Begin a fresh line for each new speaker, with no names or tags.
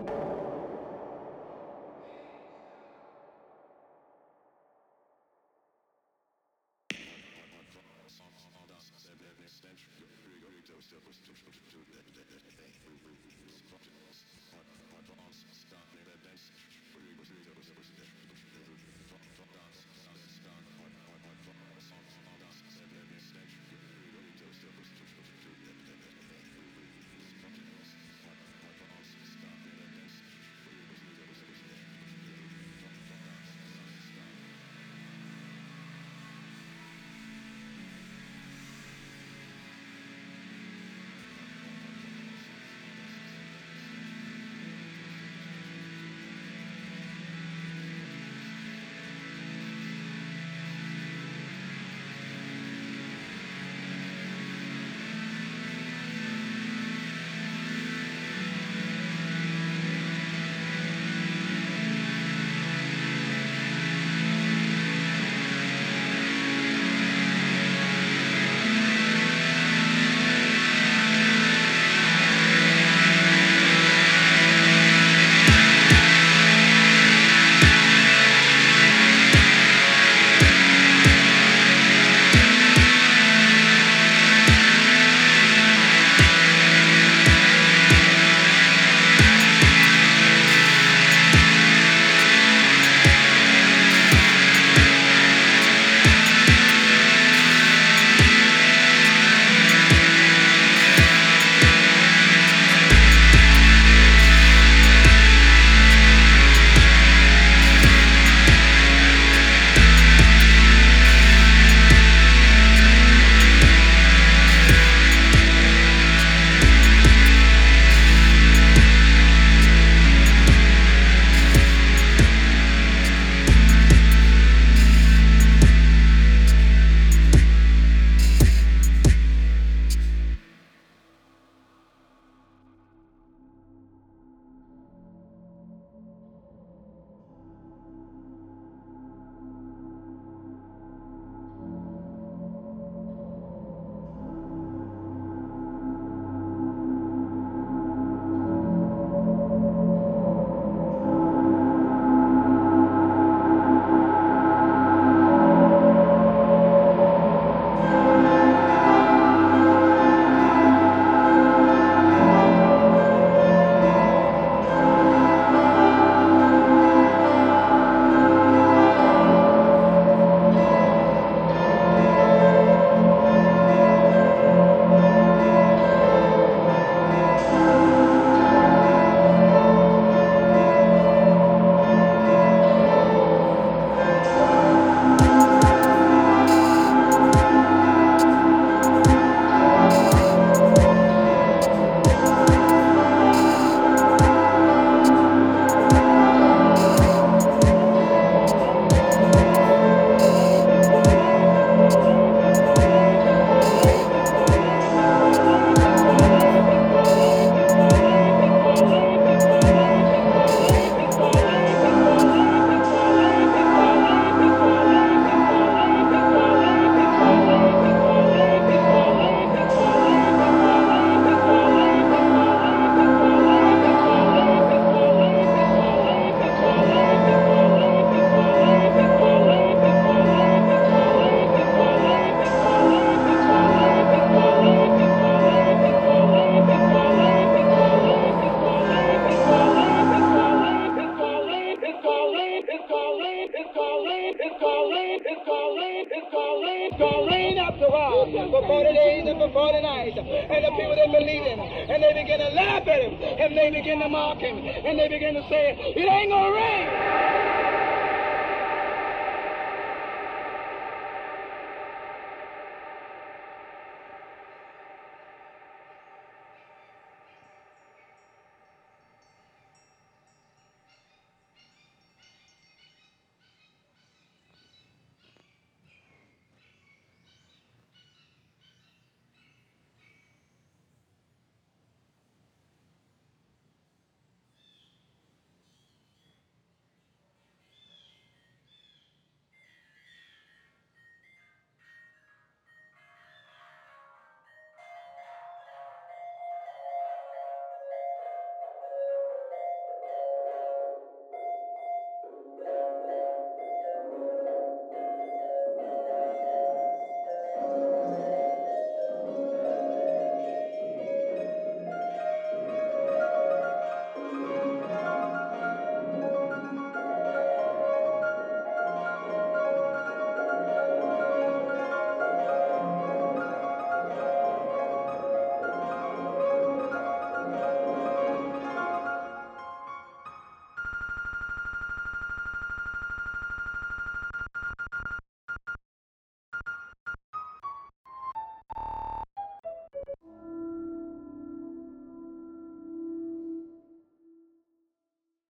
you. It's Darlene, it's Darlene, it's Darlene, it's Darlene, Darlene after all. For 40 days and for 40 nights. And the people didn't believe him. And they begin to laugh at him. And they begin to mock him. And they begin to say, it ain't gonna rain.